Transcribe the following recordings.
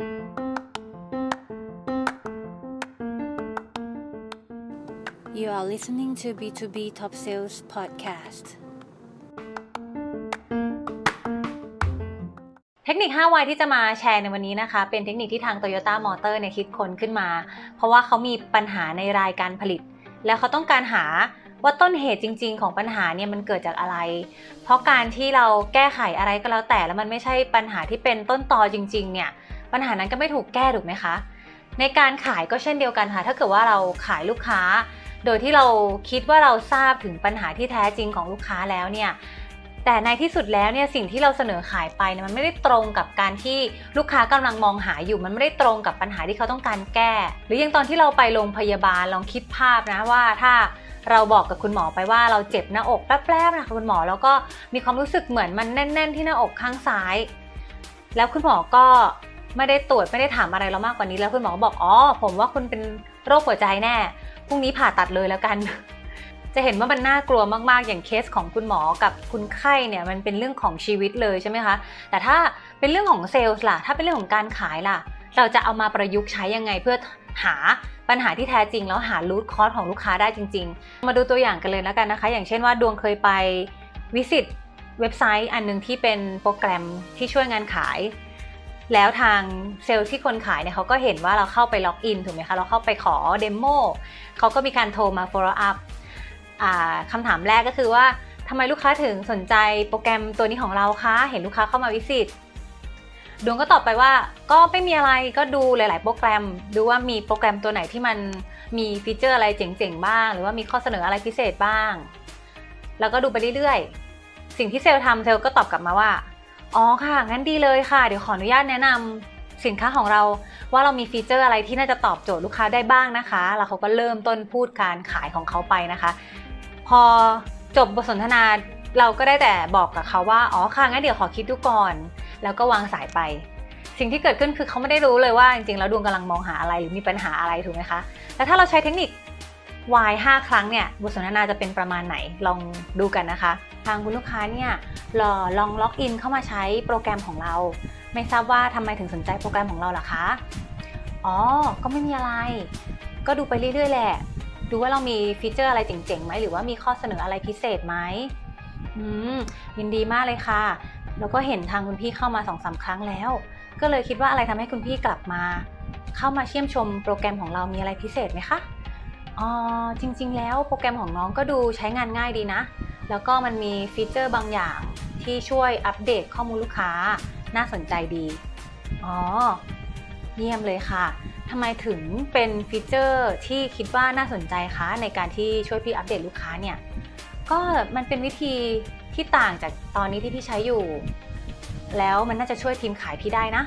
You are listening to B2B Top Sales Podcast. เทคนิค 5 y ที่จะมาแชร์ในวันนี้นะคะ เป็นเทคนิคที่ทาง Toyota Motor เนี่ยคิดค้นขึ้นมา เพราะว่าเขามีปัญหาในรายการผลิต แล้วเขาต้องการหาว่าต้นเหตุจริง ๆ ของปัญหาเนี่ยมันเกิดจากอะไร เพราะการที่เราแก้ไขอะไรก็แล้วแต่แล้วมันไม่ใช่ปัญหาที่เป็นต้นตอจริง ๆ เนี่ย ปัญหานั้นก็ไม่ถูกแก้ถูกไหมคะ ในการขายก็เช่นเดียวกันค่ะ ถ้าเกิดว่าเราขายลูกค้า โดยที่เราคิดว่าเราทราบถึงปัญหาที่แท้จริงของลูกค้าแล้วเนี่ยแต่ในที่สุดแล้วเนี่ยสิ่งที่เราเสนอขายไปเนี่ยมันไม่ได้ตรงกับการที่ลูกค้ากำลังมองหาอยู่ มันไม่ได้ตรงกับปัญหาที่เขาต้องการแก้ หรืออย่างตอนที่เราไปโรงพยาบาลลองคิดภาพนะว่าถ้าเราบอกกับคุณหมอไปว่าเราเจ็บหน้าอกแป๊บๆนะคะคุณหมอแล้วก็มีความรู้สึกเหมือนมันแน่น ๆ ที่หน้าอกข้างซ้าย แล้วคุณหมอก็ ไม่ได้ตรวจไม่ได้ถามอะไรเรามากกว่านี้แล้วคุณหมอก็บอกอ๋อผมว่าคุณเป็นโรคหัวใจแน่พรุ่งนี้ผ่าตัดเลยแล้วกัน จะเห็นว่ามันน่ากลัวมากๆ อย่างเคสของคุณหมอกับคุณไข้เนี่ยมันเป็นเรื่องของชีวิตเลยใช่ไหมคะ แต่ถ้าเป็นเรื่องของเซลล์ล่ะ ถ้าเป็นเรื่องของการขายล่ะ เราจะเอามาประยุกต์ใช้ยังไงเพื่อหาปัญหาที่แท้จริงแล้วหา root cause ของลูกค้าได้จริง ๆ มาดูตัวอย่างกันเลยแล้วกันนะคะ อย่างเช่นว่าดวงเคยไป visit เว็บไซต์อันนึงที่เป็นโปรแกรมที่ช่วยงานขาย แล้วทางเซลล์ที่คนขายเนี่ยเขาก็เห็นว่าเราเข้าไป login ถูกไหมคะ เราเข้าไปขอ demo เขาก็มีการโทรมา follow up คำถามแรกก็คือว่าทำไมลูกค้าถึงสนใจโปรแกรมตัวนี้ของเราคะ เห็นลูกค้าเข้ามา visitดวงก็ตอบไปว่าก็ไม่มีอะไรก็ดูหลาย ๆ โปรแกรม ดูว่ามีโปรแกรมตัวไหนที่มันมี feature อะไรเจ๋ง ๆ บ้าง หรือว่ามีข้อเสนออะไรพิเศษบ้าง แล้วก็ดูไปเรื่อย ๆ สิ่งที่เซลล์ทำเซลล์ก็ตอบกลับมาว่า อ๋อค่ะ งั้นดีเลยค่ะ เดี๋ยวขออนุญาตแนะนำสินค้าของเราว่าเรามี feature อะไรที่น่าจะตอบโจทย์ลูกค้าได้บ้างนะคะ แล้วเขาก็เริ่มต้นพูดการขายของเขาไปนะคะ พอจบบทสนทนาเราก็ได้แต่บอกกับเขาว่าอ๋อค่ะงั้นเดี๋ยวขอคิดดูก่อน แล้วก็วางสายไป สิ่งที่เกิดขึ้นคือเขาไม่ได้รู้เลยว่าจริงๆแล้วดวงกำลังมองหาอะไรหรือมีปัญหาอะไรถูกไหมคะแล้วถ้าเราใช้เทคนิค Y 5 ครั้งเนี่ยบทสนทนาจะเป็นประมาณไหนลองดูกันนะคะ ทางคุณลูกค้าเนี่ยลอลองล็อกอินเข้ามาใช้โปรแกรมของเรา ไม่ทราบว่าทำไมถึงสนใจโปรแกรมของเราล่ะคะ อ๋อ ก็ไม่มีอะไร ก็ดูไปเรื่อยๆแหละ ดูว่าเรามีฟีเจอร์อะไรเจ๋งๆไหมหรือว่ามีข้อเสนออะไรพิเศษไหมอืมยินดีมากเลยค่ะ แล้วก็เห็นทางคุณพี่เข้ามาสองสาครั้งแล้ว ก็เลยคิดว่าอะไรทำให้คุณพี่กลับมา เข้ามาเชี่ยมชมโปรแกรมของเรามีอะไรพิเศษไหมคะ อ๋อจริง ๆ แล้วโปรแกรมของน้องก็ดูใช้งานง่ายดีนะ แล้วก็มันมีฟีเจอร์บางอย่างที่ช่วยอัปเดตข้อมูลลูกค้าน่าสนใจดี อ๋อ เยี่ยมเลยค่ะทำไมถึงเป็นฟีเจอร์ที่คิดว่าน่าสนใจคะในการที่ช่วยพี่อัปเดตลูกค้าเนี่ย ก็มันเป็นวิธีที่ต่างจากตอนนี้ที่พี่ใช้อยู่ แล้วมันน่าจะช่วยทีมขายพี่ได้นะ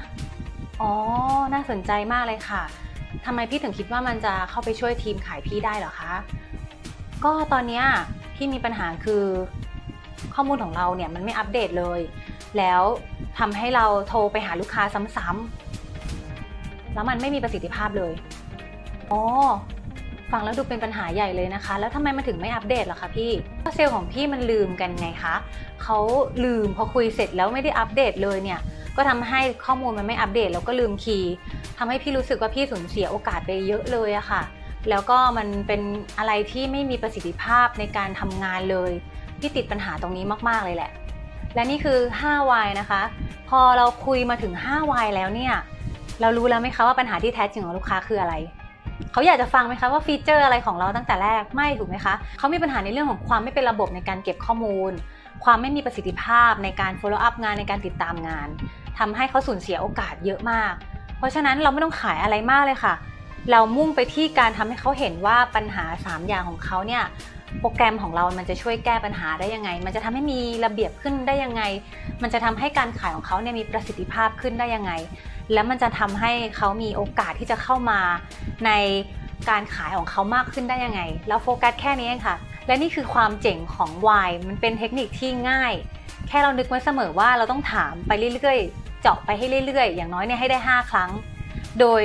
อ๋อ น่าสนใจมากเลยค่ะ ทำไมพี่ถึงคิดว่ามันจะเข้าไปช่วยทีมขายพี่ได้เหรอคะ ก็ตอนนี้พี่มีปัญหาคือข้อมูลของเราเนี่ยมันไม่อัปเดตเลย แล้วทำให้เราโทรไปหาลูกค้าซ้ำๆแล้วมันไม่มีประสิทธิภาพเลยอ๋อฟังแล้วดูเป็นปัญหาใหญ่เลยนะคะ แล้วทำไมมันถึงไม่อัปเดตล่ะคะพี่ก็เซลล์ของพี่มันลืมกันไงคะเขาลืมพอคุยเสร็จแล้วไม่ได้อัปเดตเลยเนี่ย ก็ทำให้ข้อมูลมันไม่อัปเดตแล้วก็ลืมคีย์ทำให้พี่รู้สึกว่าพี่สูญเสียโอกาสไปเยอะเลยอะค่ะ แล้วก็มันเป็นอะไรที่ไม่มีประสิทธิภาพในการทำงานเลย พี่ติดปัญหาตรงนี้มากๆเลยแหละ และนี่คือ 5Y นะคะ พอเราคุยมาถึง 5Y แล้วเนี่ยเรารู้แล้วไหมคะว่าปัญหาที่แท้จริงของลูกค้าคืออะไรเขาอยากจะฟังไหมคะว่าฟีเจอร์อะไรของเราตั้งแต่แรกไม่ถูกไหมคะเขามีปัญหาในเรื่องของความไม่เป็นระบบในการเก็บข้อมูล ความไม่มีประสิทธิภาพในการ follow up งานในการติดตามงาน ทำให้เขาสูญเสียโอกาสเยอะมาก เพราะฉะนั้นเราไม่ต้องขายอะไรมากเลยค่ะ เรามุ่งไปที่การทำให้เขาเห็นว่าปัญหา 3 อย่างของเขาเนี่ยโปรแกรมของเรา มันจะช่วยแก้ปัญหาได้ยังไง มันจะทำให้มีระเบียบขึ้นได้ยังไง มันจะทำให้การขายของเขาเนี่ยมีประสิทธิภาพขึ้นได้ยังไง แล้วมันจะทำให้เขามีโอกาสที่จะเข้ามาในการขายของเขามากขึ้นได้ยังไง แล้วโฟกัสแค่นี้เองค่ะ และนี่คือความเจ๋งของ Y มันเป็นเทคนิคที่ง่าย แค่เรานึกไว้เสมอว่าเราต้องถามไปเรื่อยๆ เจาะไปให้เรื่อยๆ อย่างน้อยเนี่ยให้ได้ 5 ครั้ง โดย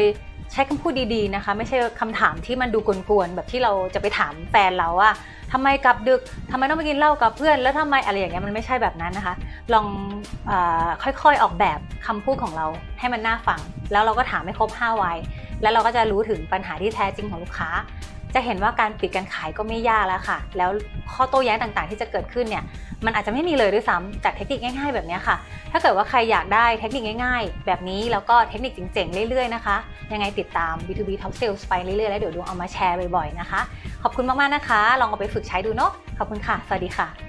ใช้คำพูดดีๆนะคะ ไม่ใช่คำถามที่มันดูกวนๆแบบที่เราจะไปถามแฟนเราว่าทำไมกลับดึกทำไมต้องไปกินเหล้ากับเพื่อน แล้วทำไมอะไรอย่างเงี้ยมันไม่ใช่แบบนั้นนะคะ ลองอค่อยๆออกแบบคำพูดของเราให้มันน่าฟัง แล้วเราก็ถามให้ครบ5วัยแล้วเราก็จะรู้ถึงปัญหาที่แท้จริงของลูกค้า จะเห็นว่าการปิดการขายก็ไม่ยากแล้วค่ะ แล้วข้อโต้แย้งต่างๆ ที่จะเกิดขึ้นเนี่ยมันอาจจะไม่มีเลยด้วยซ้ำจากเทคนิคง่าย ๆ แบบนี้ค่ะ ถ้าเกิดว่าใครอยากได้เทคนิคง่าย ๆ แบบนี้แล้วก็เทคนิคเจ๋งๆเรื่อยๆนะคะ ยังไงติดตาม B2B Top Sales ไปเรื่อยๆแล้วเดี๋ยวดูเอามาแชร์บ่อยๆนะคะ ขอบคุณมากๆนะคะ ลองเอาไปฝึกใช้ดูเนาะขอบคุณค่ะ สวัสดีค่ะ